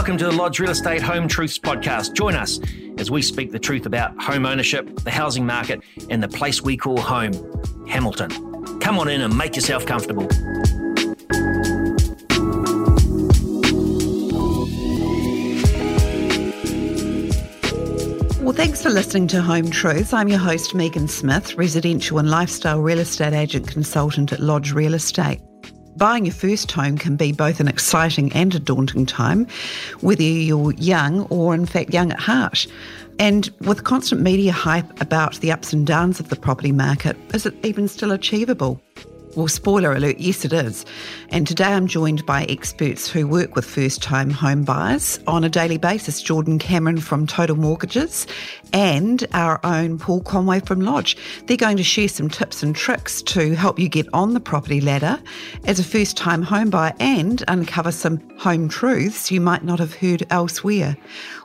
Welcome to the Lodge Real Estate Home Truths Podcast. Join us as we speak the truth about home ownership, the housing market, and the place we call home, Hamilton. Come on in and make yourself comfortable. Well, thanks for listening to Home Truths. I'm your host, Megan Smith, residential and lifestyle real estate agent consultant at Lodge Real Estate. Buying your first home can be both an exciting and a daunting time, whether you're young or, in fact, young at heart. And with constant media hype about the ups and downs of the property market, is it even still achievable? Well, spoiler alert, yes, it is. And today I'm joined by experts who work with first time home buyers on a daily basis Jordan Cameron from Total Mortgages and our own Paul Conway from Lodge. They're going to share some tips and tricks to help you get on the property ladder as a first time home buyer and uncover some home truths you might not have heard elsewhere.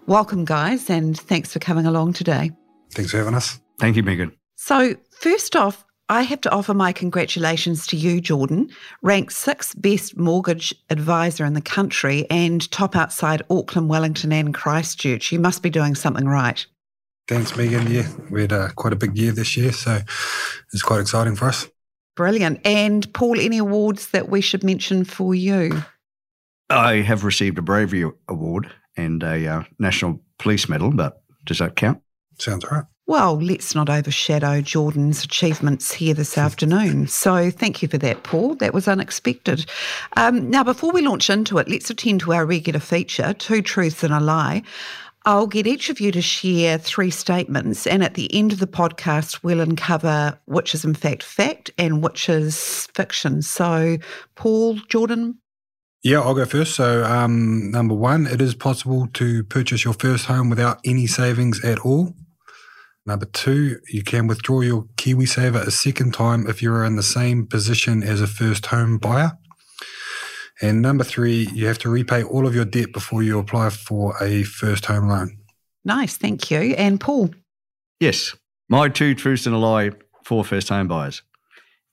Welcome, guys, and thanks for coming along today. Thanks for having us. Thank you, Megan. So, first off, I have to offer my congratulations to you, Jordan, ranked sixth best mortgage advisor in the country and top outside Auckland, Wellington, and Christchurch. You must be doing something right. Thanks, Megan. Yeah, we had uh, quite a big year this year, so it's quite exciting for us. Brilliant. And Paul, any awards that we should mention for you? I have received a Bravery Award and a uh, National Police Medal, but does that count? Sounds all right. Well, let's not overshadow Jordan's achievements here this afternoon. So thank you for that, Paul. That was unexpected. Um, now, before we launch into it, let's attend to our regular feature Two Truths and a Lie. I'll get each of you to share three statements, and at the end of the podcast, we'll uncover which is in fact fact and which is fiction. So, Paul, Jordan, yeah, I'll go first. So, um, number one, it is possible to purchase your first home without any savings at all. Number two, you can withdraw your KiwiSaver a second time if you are in the same position as a first home buyer. And number three, you have to repay all of your debt before you apply for a first home loan. Nice, thank you. And Paul? Yes, my two truths and a lie for first home buyers.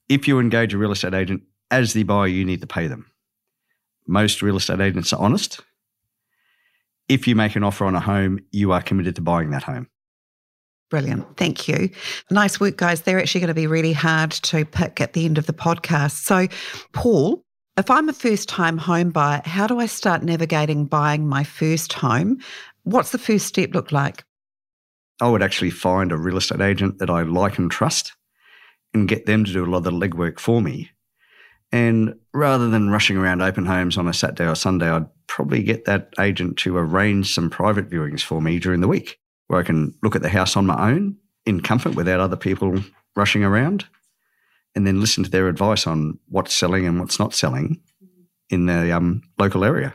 If you engage a real estate agent as the buyer, you need to pay them. Most real estate agents are honest. If you make an offer on a home, you are committed to buying that home. Brilliant. Thank you. Nice work, guys. They're actually going to be really hard to pick at the end of the podcast. So, Paul, if I'm a first time home buyer, how do I start navigating buying my first home? What's the first step look like? I would actually find a real estate agent that I like and trust and get them to do a lot of the legwork for me. And rather than rushing around open homes on a Saturday or Sunday, I'd probably get that agent to arrange some private viewings for me during the week where I can look at the house on my own in comfort without other people rushing around and then listen to their advice on what's selling and what's not selling in the um, local area.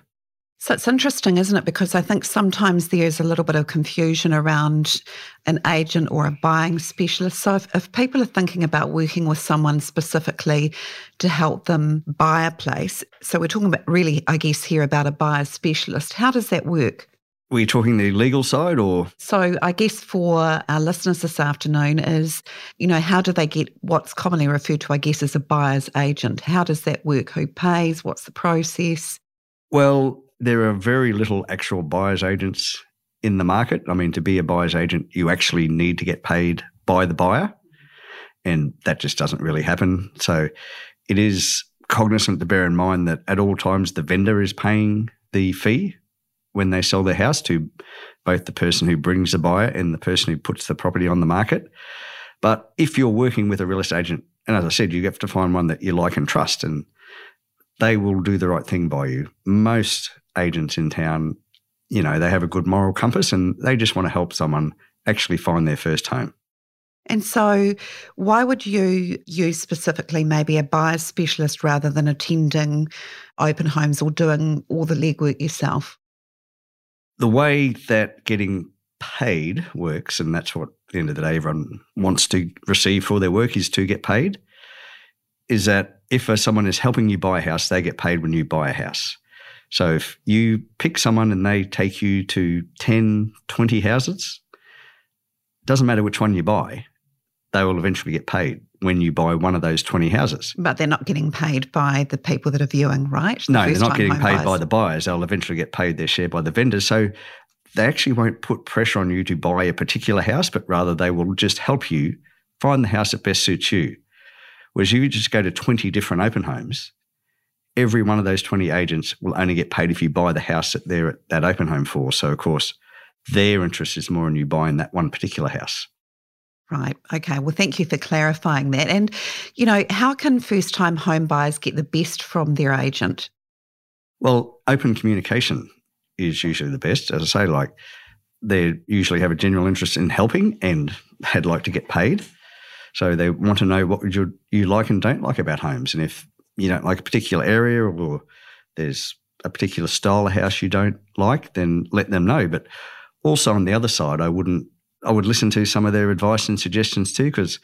So it's interesting, isn't it? Because I think sometimes there's a little bit of confusion around an agent or a buying specialist. So if, if, people are thinking about working with someone specifically to help them buy a place, so we're talking about really, I guess, here about a buyer specialist, how does that work? Were you talking the legal side or? So, I guess for our listeners this afternoon is, you know, how do they get what's commonly referred to, I guess, as a buyer's agent? How does that work? Who pays? What's the process? Well, there are very little actual buyer's agents in the market. I mean, to be a buyer's agent, you actually need to get paid by the buyer, and that just doesn't really happen. So, it is cognizant to bear in mind that at all times the vendor is paying the fee when they sell their house to both the person who brings the buyer and the person who puts the property on the market. But if you're working with a real estate agent, and as I said, you have to find one that you like and trust, and they will do the right thing by you. Most agents in town, you know, they have a good moral compass and they just want to help someone actually find their first home. And so, why would you use specifically maybe a buyer specialist rather than attending open homes or doing all the legwork yourself? The way that getting paid works, and that's what at the end of the day everyone wants to receive for their work is to get paid, is that if someone is helping you buy a house, they get paid when you buy a house. So if you pick someone and they take you to 10, 20 houses, doesn't matter which one you buy, they will eventually get paid. When you buy one of those 20 houses. But they're not getting paid by the people that are viewing, right? The no, they're not getting paid buyers. by the buyers. They'll eventually get paid their share by the vendors. So they actually won't put pressure on you to buy a particular house, but rather they will just help you find the house that best suits you. Whereas you just go to 20 different open homes, every one of those 20 agents will only get paid if you buy the house that they're at that open home for. So, of course, their interest is more in you buying that one particular house. Right. Okay. Well, thank you for clarifying that. And, you know, how can first time home buyers get the best from their agent? Well, open communication is usually the best. As I say, like they usually have a general interest in helping and they'd like to get paid. So they want to know what you, you like and don't like about homes. And if you don't like a particular area or there's a particular style of house you don't like, then let them know. But also on the other side, I wouldn't I would listen to some of their advice and suggestions too, because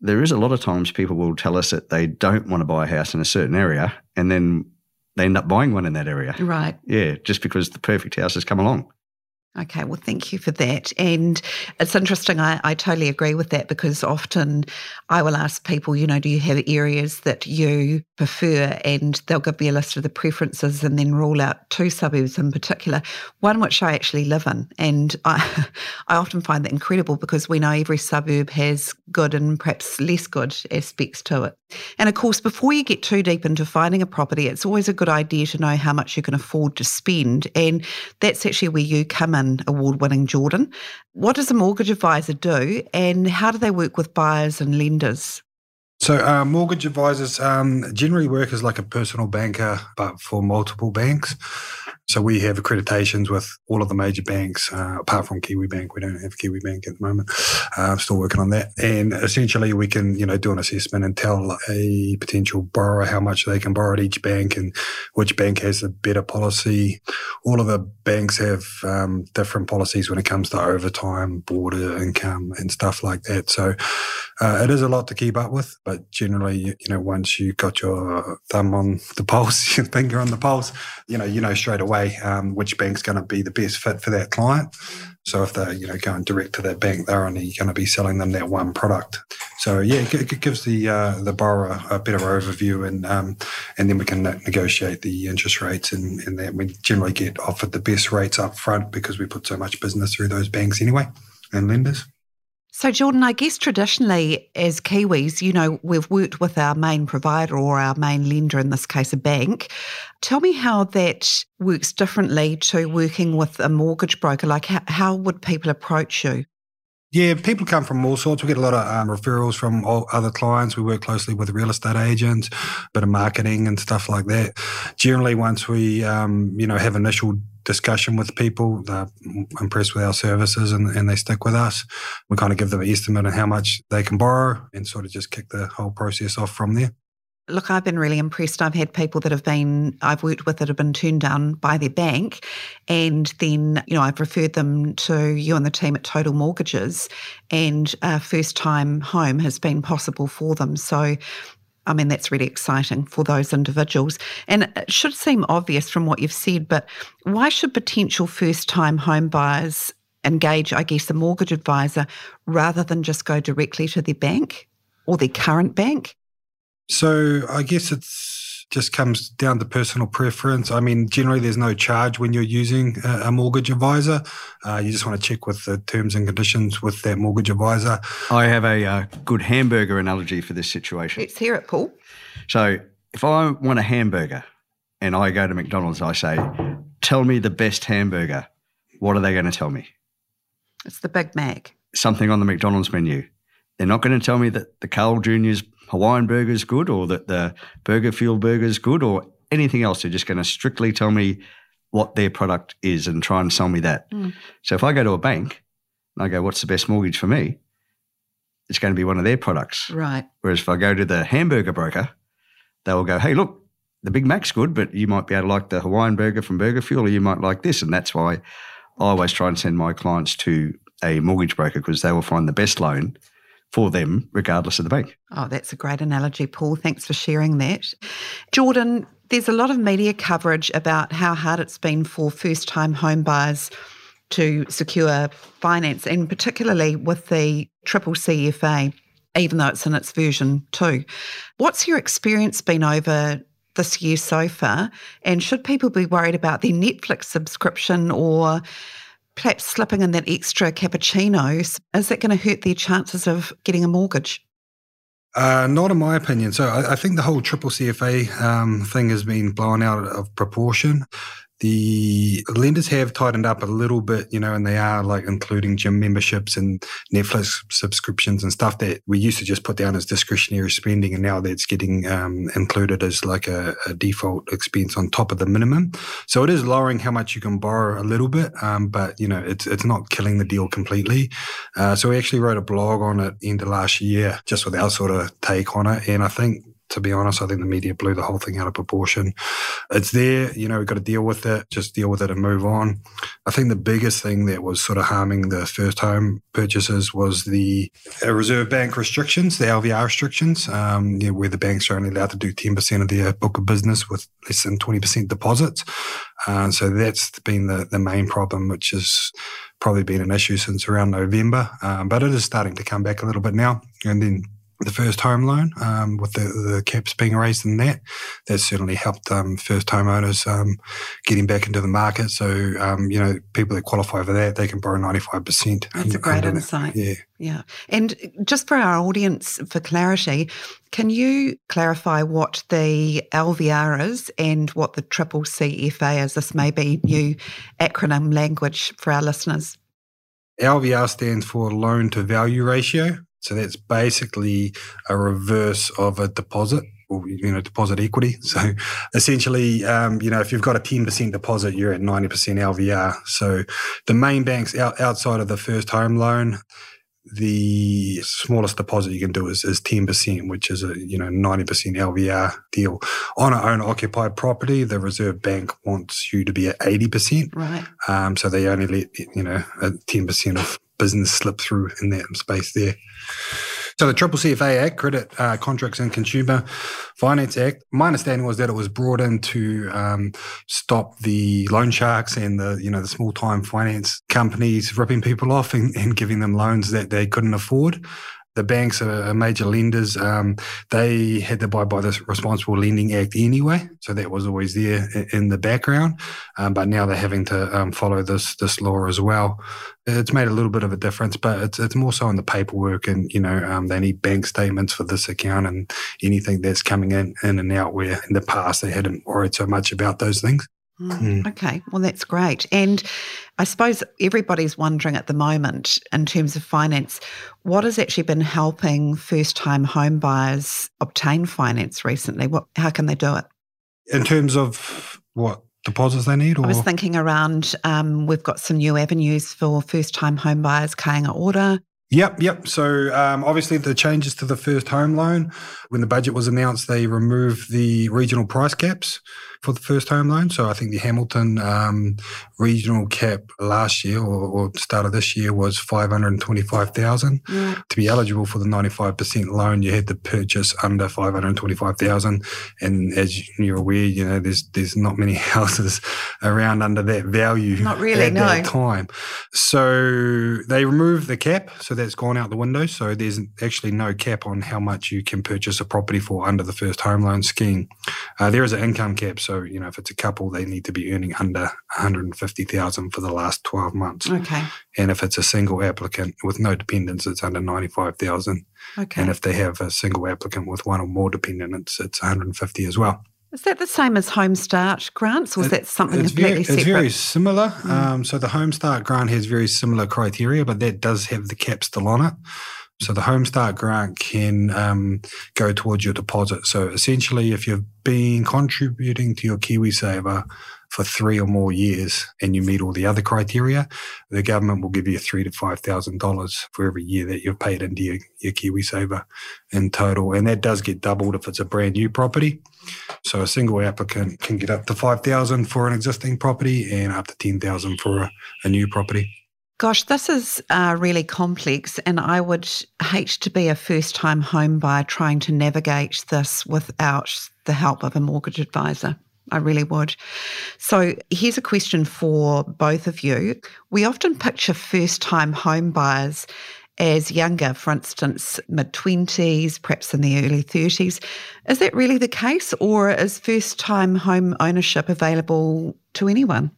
there is a lot of times people will tell us that they don't want to buy a house in a certain area and then they end up buying one in that area. Right. Yeah, just because the perfect house has come along. Okay, well, thank you for that. And it's interesting, I, I totally agree with that because often I will ask people, you know, do you have areas that you prefer? And they'll give me a list of the preferences and then rule out two suburbs in particular, one which I actually live in. And I, I often find that incredible because we know every suburb has good and perhaps less good aspects to it. And of course, before you get too deep into finding a property, it's always a good idea to know how much you can afford to spend. And that's actually where you come in, award winning Jordan. What does a mortgage advisor do, and how do they work with buyers and lenders? So, uh, mortgage advisors um, generally work as like a personal banker, but for multiple banks. So we have accreditations with all of the major banks, uh, apart from Kiwibank. We don't have Kiwibank at the moment. Uh, I'm still working on that. And essentially, we can, you know, do an assessment and tell a potential borrower how much they can borrow at each bank and which bank has a better policy. All of the banks have um, different policies when it comes to overtime, boarder income, and stuff like that. So uh, it is a lot to keep up with, but generally, you, know, once you got your thumb on the pulse, your finger on the pulse, you know, you know straight away um, which bank's going to be the best fit for that client. So if they're, you know, going direct to that bank, they're only going to be selling them that one product. So yeah, it, it gives the uh, the borrower a better overview, and um, and then we can negotiate the interest rates, and, and that we generally get offered the best rates up front because we put so much business through those banks anyway and lenders. So, Jordan, I guess traditionally as Kiwis, you know, we've worked with our main provider or our main lender, in this case, a bank. Tell me how that works differently to working with a mortgage broker. Like, how, how would people approach you? Yeah, people come from all sorts. We get a lot of um, referrals from other clients. We work closely with real estate agents, bit of marketing and stuff like that. Generally, once we, um, you know, have initial discussion with people, they're impressed with our services and, and they stick with us. We kind of give them an estimate on how much they can borrow and sort of just kick the whole process off from there. Look, I've been really impressed. I've had people that have been, I've worked with that have been turned down by their bank. And then, you know, I've referred them to you and the team at Total Mortgages, and a first time home has been possible for them. So, I mean, that's really exciting for those individuals. And it should seem obvious from what you've said, but why should potential first time home buyers engage, I guess, a mortgage advisor rather than just go directly to their bank or their current bank? So I guess it's just comes down to personal preference. I mean, generally there's no charge when you're using a, a mortgage advisor. Uh, you just want to check with the terms and conditions with that mortgage advisor. I have a uh, good hamburger analogy for this situation. Let's hear it, Paul. So if I want a hamburger and I go to McDonald's, I say, tell me the best hamburger. What are they going to tell me? It's the Big Mac. Something on the McDonald's menu. They're not going to tell me that the Carl Jr.'s Hawaiian burger is good or that the BurgerFuel burger is good or anything else. They're just going to strictly tell me what their product is and try and sell me that. Mm. So if I go to a bank and I go, what's the best mortgage for me? It's going to be one of their products. Right. Whereas if I go to the hamburger broker, they will go, hey, look, the Big Mac's good, but you might be able to like the Hawaiian burger from BurgerFuel or you might like this. And that's why I always try and send my clients to a mortgage broker because they will find the best loan for them, regardless of the bank. Oh, that's a great analogy, Paul. Thanks for sharing that. Jordan, there's a lot of media coverage about how hard it's been for first time home buyers to secure finance, and particularly with the triple CFA. even though it's in its version two. What's your experience been over this year so far? And should people be worried about their Netflix subscription or perhaps slipping in that extra cappuccino? Is that going to hurt their chances of getting a mortgage? Uh, not in my opinion. So I, I, think the whole triple CFA um, thing has been blown out of proportion the lenders have tightened up a little bit, you know, and they are like including gym memberships and Netflix subscriptions and stuff that we used to just put down as discretionary spending, and now that's getting um, included as like a, a, default expense on top of the minimum. So it is lowering how much you can borrow a little bit, um, but you know, it's it's not killing the deal completely. Uh, so we actually wrote a blog on it end of last year, just with our sort of take on it, and I think to be honest. I think the media blew the whole thing out of proportion. It's there, you know, we've got to deal with it, just deal with it and move on. I think the biggest thing that was sort of harming the first home purchases was the uh, Reserve Bank restrictions, the LVR restrictions, um, you know, where the banks are only allowed to do 10% of their book of business with less than 20% deposits. Uh, so that's been the, the main problem, which has probably been an issue since around November. Um, but it is starting to come back a little bit now. And then the first home loan um, with the, the caps being raised in that. That certainly helped um, first homeowners um, getting back into the market. So, um, you know, people that qualify for that, they can borrow 95%. That's a great insight. Yeah. Yeah. And just for our audience, for clarity, can you clarify what the LVR is and what the triple CFA is? This may be new acronym language for our listeners. LVR stands for loan to value ratio. So that's basically a reverse of a deposit or you know deposit equity. So essentially, um, you know, if you've got a ten percent deposit, you're at ninety percent LVR. So the main banks out, outside of the first home loan, the smallest deposit you can do is, is 10%, which is a, you know, 90% LVR deal. On an owner occupied property, the Reserve Bank wants you to be at 80%. Right. Um, so they only let, you know, 10% of business slip through in that space there. So the Triple CFA Act, Credit uh, Contracts and Consumer Finance Act, my understanding was that it was brought in to um, stop the loan sharks and the you know the small time finance companies ripping people off and, and giving them loans that they couldn't afford the banks are major lenders. Um, they had to abide by the Responsible Lending Act anyway, so that was always there in the background. Um, but now they're having to um, follow this this law as well. It's made a little bit of a difference, but it's it's more so in the paperwork, and you know um, they need bank statements for this account and anything that's coming in in and out. Where in the past they hadn't worried so much about those things. Mm. Okay, well, that's great. And I suppose everybody's wondering at the moment, in terms of finance, what has actually been helping first time home buyers obtain finance recently? What, how can they do it? In terms of what deposits they need? Or? I was thinking around um, we've got some new avenues for first time home buyers, Kāinga Ora, Yep, yep. So um, obviously the changes to the first home loan, when the budget was announced, they removed the regional price caps for the first home loan. So I think the Hamilton um, regional cap last year or, or start of this year was five hundred and twenty-five thousand. Yeah. To be eligible for the ninety-five percent loan, you had to purchase under five hundred twenty-five thousand. And as you're aware, you know there's there's not many houses around under that value. Not really, at no. that time. So they removed the cap, so that's gone out the window. So there's actually no cap on how much you can purchase a property for under the first home loan scheme. Uh, there is an income cap, so you know if it's a couple, they need to be earning under one hundred fifty thousand for the last twelve months. Okay. And if it's a single applicant with no dependents, it's under ninety five thousand. Okay. And if they have a single applicant with one or more dependents, it's one hundred and fifty as well. Is that the same as Home Start grants, or is it, that something it's completely very, separate? It's very similar. Mm. Um, so the Home Start grant has very similar criteria, but that does have the cap still on it. So the Home Start grant can um, go towards your deposit. So essentially, if you've been contributing to your KiwiSaver for three or more years and you meet all the other criteria, the government will give you three to five thousand dollars for every year that you've paid into your, your KiwiSaver in total. And that does get doubled if it's a brand new property. So a single applicant can get up to five thousand for an existing property and up to ten thousand for a, a new property. Gosh, this is uh, really complex, and I would hate to be a first time home buyer trying to navigate this without the help of a mortgage advisor. I really would. So, here's a question for both of you. We often picture first time home buyers as younger, for instance, mid 20s, perhaps in the early 30s. Is that really the case, or is first time home ownership available to anyone?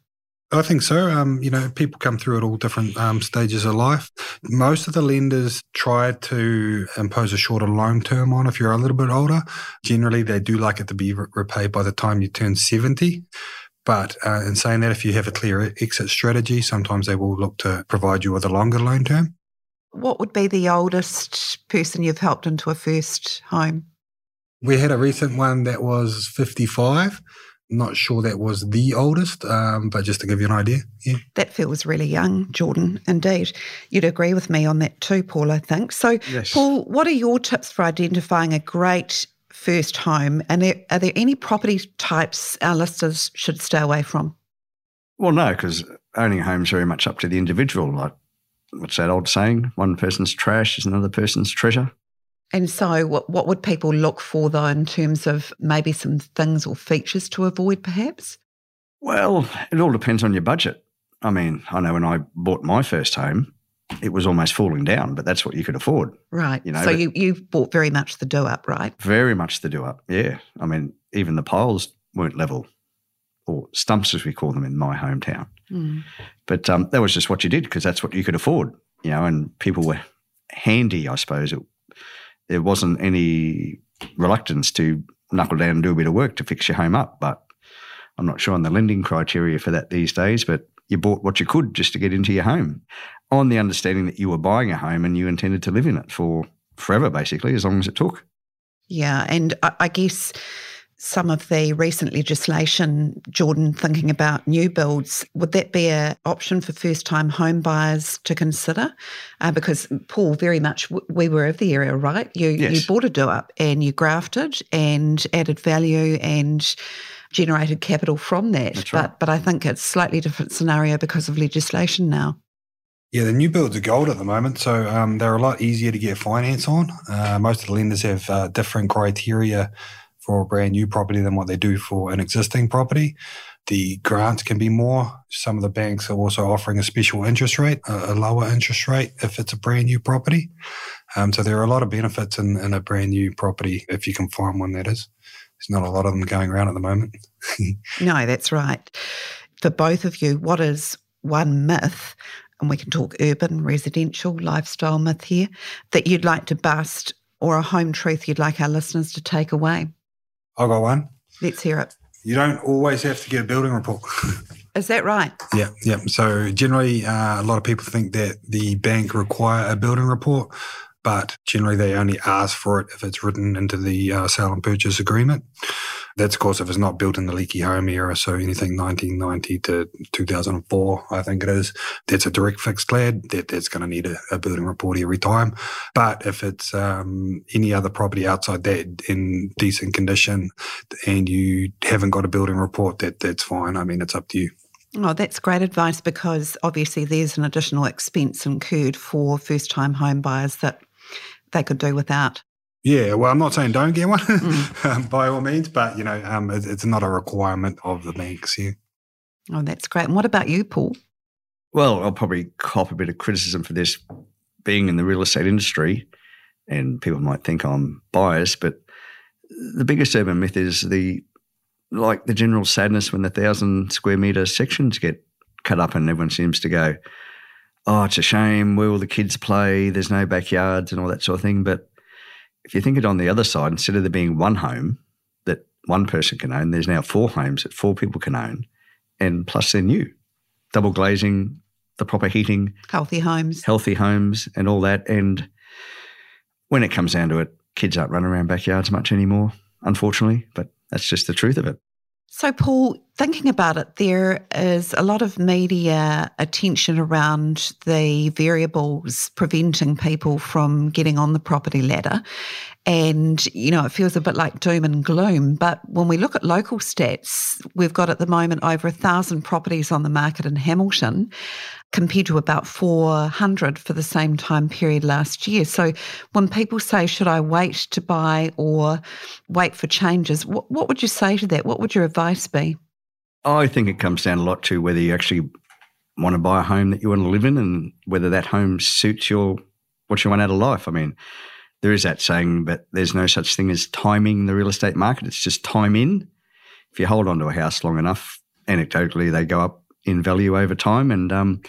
I think so. Um, you know, people come through at all different um, stages of life. Most of the lenders try to impose a shorter loan term on if you're a little bit older. Generally, they do like it to be re- repaid by the time you turn 70. But uh, in saying that, if you have a clear exit strategy, sometimes they will look to provide you with a longer loan term. What would be the oldest person you've helped into a first home? We had a recent one that was 55 not sure that was the oldest, um, but just to give you an idea. Yeah. That feels really young, Jordan, indeed. You'd agree with me on that too, Paul, I think. So, yes. Paul, what are your tips for identifying a great first home? And are, are there any property types our listeners should stay away from? Well, no, because owning a home is very much up to the individual. Like, what's that old saying? One person's trash is another person's treasure. And so, what, what would people look for, though, in terms of maybe some things or features to avoid, perhaps? Well, it all depends on your budget. I mean, I know when I bought my first home, it was almost falling down, but that's what you could afford. Right. You know, so you, you bought very much the do up, right? Very much the do up, yeah. I mean, even the piles weren't level, or stumps as we call them in my hometown. Mm. But um, that was just what you did because that's what you could afford, you know, and people were handy, I suppose, there wasn't any reluctance to knuckle down and do a bit of work to fix your home up. But I'm not sure on the lending criteria for that these days, but you bought what you could just to get into your home on the understanding that you were buying a home and you intended to live in it for forever, basically, as long as it took. Yeah. And I guess some of the recent legislation, Jordan, thinking about new builds, would that be an option for first time home buyers to consider? Uh, because, Paul, very much we were of the area, right? You, yes. you bought a do up and you grafted and added value and generated capital from that. Right. But, but I think it's slightly different scenario because of legislation now. Yeah, the new builds are gold at the moment, so um, they're a lot easier to get finance on. Uh, most of the lenders have uh, different criteria for a brand new property than what they do for an existing property. The grants can be more. Some of the banks are also offering a special interest rate, a, lower interest rate if it's a brand new property. Um, so there are a lot of benefits in, in a brand new property if you can find one that is. There's not a lot of them going around at the moment. no, that's right. For both of you, what is one myth, and we can talk urban, residential, lifestyle myth here, that you'd like to bust or a home truth you'd like our listeners to take away? I got one. Let's hear it. You don't always have to get a building report. Is that right? Yeah, yeah. So generally, uh, a lot of people think that the bank require a building report, but generally they only ask for it if it's written into the uh, sale and purchase agreement. That's of course if it's not built in the leaky home era, so anything 1990 to 2004, I think it is. That's a direct fixed clad. That that's going to need a, a, building report every time. But if it's um, any other property outside that in decent condition, and you haven't got a building report, that that's fine. I mean, it's up to you. Oh, that's great advice because obviously there's an additional expense incurred for first time home buyers that they could do without. Yeah, well, I'm not saying don't get one mm. by all means, but you know, um, it, it's not a requirement of the banks. Yeah. Oh, that's great. And what about you, Paul? Well, I'll probably cop a bit of criticism for this being in the real estate industry, and people might think I'm biased, but the biggest urban myth is the like the general sadness when the thousand square meter sections get cut up and everyone seems to go, "Oh, it's a shame. Where will the kids play? There's no backyards and all that sort of thing." But if you think it on the other side, instead of there being one home that one person can own, there's now four homes that four people can own, and plus they're new, double glazing, the proper heating, healthy homes, healthy homes, and all that. And when it comes down to it, kids aren't running around backyards much anymore, unfortunately. But that's just the truth of it. So, Paul, thinking about it, there is a lot of media attention around the variables preventing people from getting on the property ladder. And, you know, it feels a bit like doom and gloom. But when we look at local stats, we've got at the moment over a thousand properties on the market in Hamilton compared to about 400 for the same time period last year. So when people say, should I wait to buy or wait for changes, what, what would you say to that? What would your advice be? I think it comes down a lot to whether you actually want to buy a home that you want to live in and whether that home suits your what you want out of life. I mean, there is that saying that there's no such thing as timing the real estate market. It's just time in. If you hold on to a house long enough, anecdotally, they go up in value over time. And, um,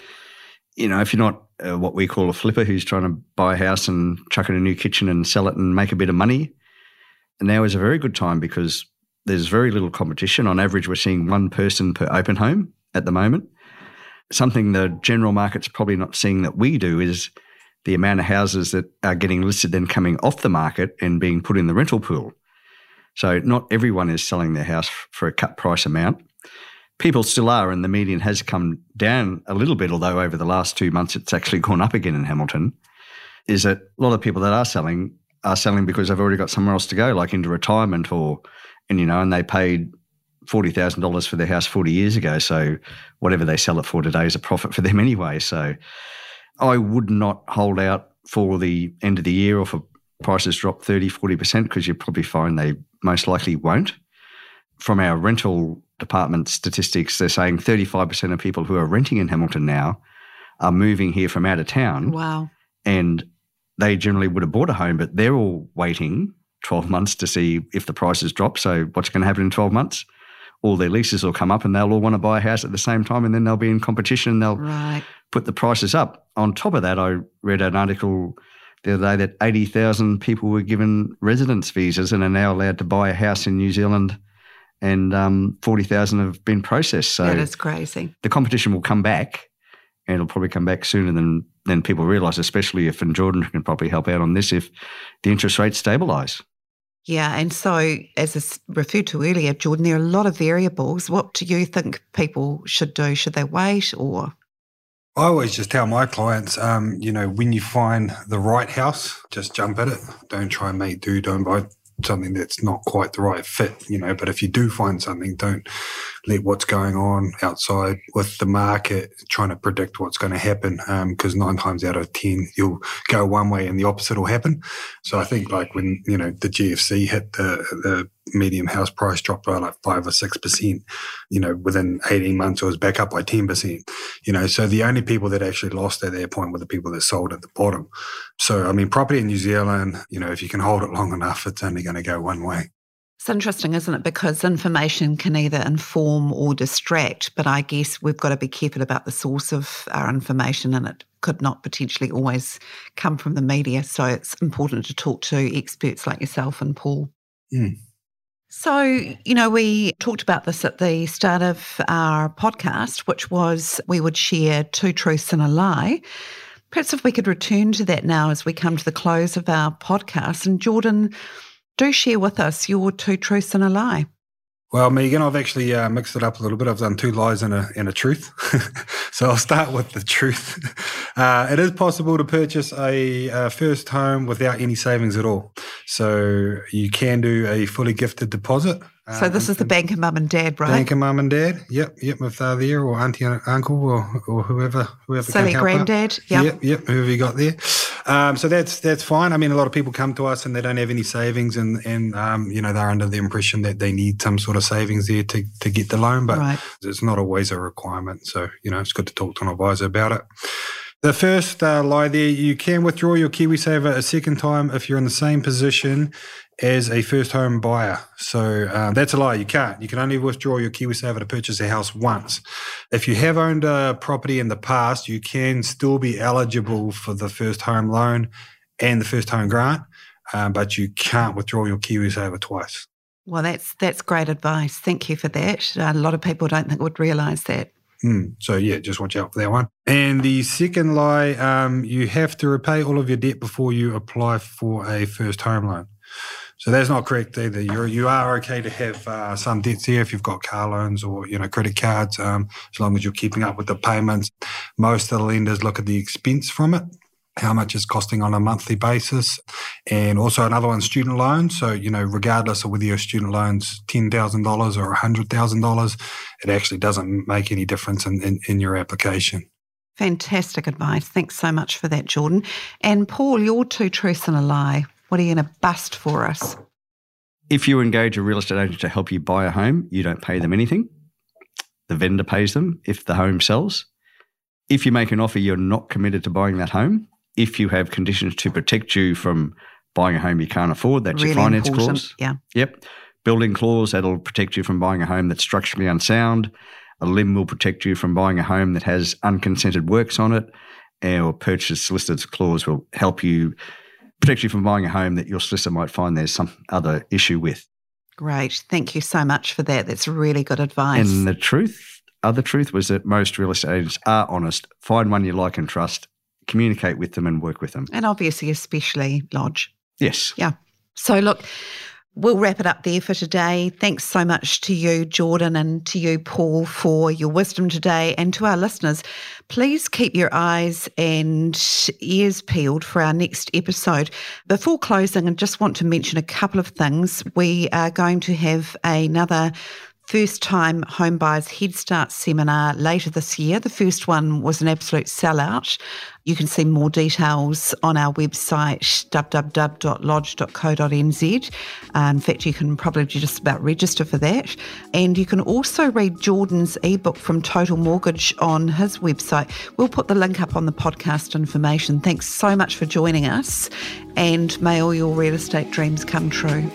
you know, if you're not uh, what we call a flipper who's trying to buy a house and chuck in a new kitchen and sell it and make a bit of money, now is a very good time because there's very little competition. On average, we're seeing one person per open home at the moment. Something the general market's probably not seeing that we do is the amount of houses that are getting listed then coming off the market and being put in the rental pool. So not everyone is selling their house for a cut price amount. People still are, and the median has come down a little bit, although over the last two months it's actually gone up again in Hamilton. Is that a lot of people that are selling are selling because they've already got somewhere else to go, like into retirement or, and you know, and they paid forty thousand dollars for their house forty years ago. So whatever they sell it for today is a profit for them anyway. So I would not hold out for the end of the year or for prices drop 30, 40% because you probably find they most likely won't. From our rental department statistics, they're saying 35% of people who are renting in Hamilton now are moving here from out of town. Wow. And they generally would have bought a home, but they're all waiting 12 months to see if the prices drop. So, what's going to happen in 12 months? All their leases will come up and they'll all want to buy a house at the same time and then they'll be in competition and they'll Right. Put the prices up. On top of that, I read an article the other day that 80,000 people were given residence visas and are now allowed to buy a house in New Zealand and um, 40,000 have been processed. So that is crazy. the competition will come back and it'll probably come back sooner than, than people realise, especially if, and Jordan can probably help out on this, if the interest rates stabilise. Yeah, and so as I referred to earlier, Jordan, there are a lot of variables. What do you think people should do? Should they wait or? I always just tell my clients, um, you know, when you find the right house, just jump at it. Don't try and make do. Don't buy something that's not quite the right fit, you know. But if you do find something, don't let what's going on outside with the market trying to predict what's going to happen. Because nine times out of ten, you'll go one way and the opposite will happen. So I think like when you know the GFC hit, the the medium house price dropped by like five or six percent. You know, within eighteen months, it was back up by ten percent you know so the only people that actually lost at that point were the people that sold at the bottom so i mean property in new zealand you know if you can hold it long enough it's only going to go one way It's interesting, isn't it? Because information can either inform or distract, but I guess we've got to be careful about the source of our information and it could not potentially always come from the media. So it's important to talk to experts like yourself and Paul. Mm. So, you know, we talked about this at the start of our podcast, which was we would share two truths and a lie. Perhaps if we could return to that now as we come to the close of our podcast. And Jordan, do share with us your two truths and a lie. Well megan i've actually uh, mixed it up a little bit i've done two lies and a, and a truth so i'll start with the truth uh, it is possible to purchase a, uh first home without any savings at all so you can do a fully gifted deposit So this um, is the bank of mum and dad, right? Bank of mum and dad. Yep, yep. If they're there, or auntie and uncle, or, or whoever, whoever. Help out. granddad. Yep. Yep, yep. Whoever you got there. Um, so that's that's fine. I mean, a lot of people come to us and they don't have any savings, and and um, you know they're under the impression that they need some sort of savings there to to get the loan, but Right. it's not always a requirement. So you know, it's good to talk to an advisor about it. The first uh, lie there, you can withdraw your KiwiSaver a second time if you're in the same position as a first home buyer. So uh, that's a lie. You can't. You can only withdraw your KiwiSaver to purchase a house once. If you have owned a property in the past, you can still be eligible for the first home loan and the first home grant, um, but you can't withdraw your KiwiSaver twice. Well, that's that's great advice. Thank you for that. A lot of people don't think would realise that. Hmm. So yeah, just watch out for that one. And the second lie, um, you have to repay all of your debt before you apply for a first home loan. So that's not correct either. You're you are okay to have uh, some debts here if you've got car loans or you know credit cards, um, as long as you're keeping up with the payments. Most of the lenders look at the expense from it, how much it's costing on a monthly basis, and also another one, student loans. So you know, regardless of whether your student loans ten thousand dollars or hundred thousand dollars, it actually doesn't make any difference in, in, in your application. Fantastic advice. Thanks so much for that, Jordan. And Paul, your two truths and a lie. What are you going to bust for us? If you engage a real estate agent to help you buy a home, you don't pay them anything. The vendor pays them if the home sells. If you make an offer you're not committed to buying that home, if you have conditions to protect you from buying a home you can't afford, that's really your finance important. clause. Yeah. Yep. Building clause that'll protect you from buying a home that's structurally unsound. A LIM will protect you from buying a home that has unconsented works on it. Or purchase solicitor's clause will help you protect you from buying a home that your solicitor might find there's some other issue with. Great. Thank you so much for that. That's really good advice. And the truth, other truth was that most real estate agents are honest. Find one you like and trust, communicate with them and work with them. and obviously, especially Lodge. Yes. Yeah. So, look, we'll wrap it up there for today. Thanks so much to you, Jordan, and to you, Paul, for your wisdom today. And to our listeners, please keep your eyes and ears peeled for our next episode. Before closing, I just want to mention a couple of things. We are going to have another first time home buyers head start seminar later this year. The first one was an absolute sellout. You can see more details on our website www.lodge.co.nz. Uh, in fact, you can probably just about register for that. And you can also read Jordan's ebook from Total Mortgage on his website. We'll put the link up on the podcast information. Thanks so much for joining us, and may all your real estate dreams come true.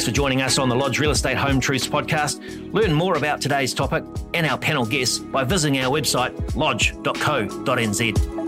Thanks for joining us on the Lodge Real Estate Home Truths podcast. Learn more about today's topic and our panel guests by visiting our website lodge.co.nz.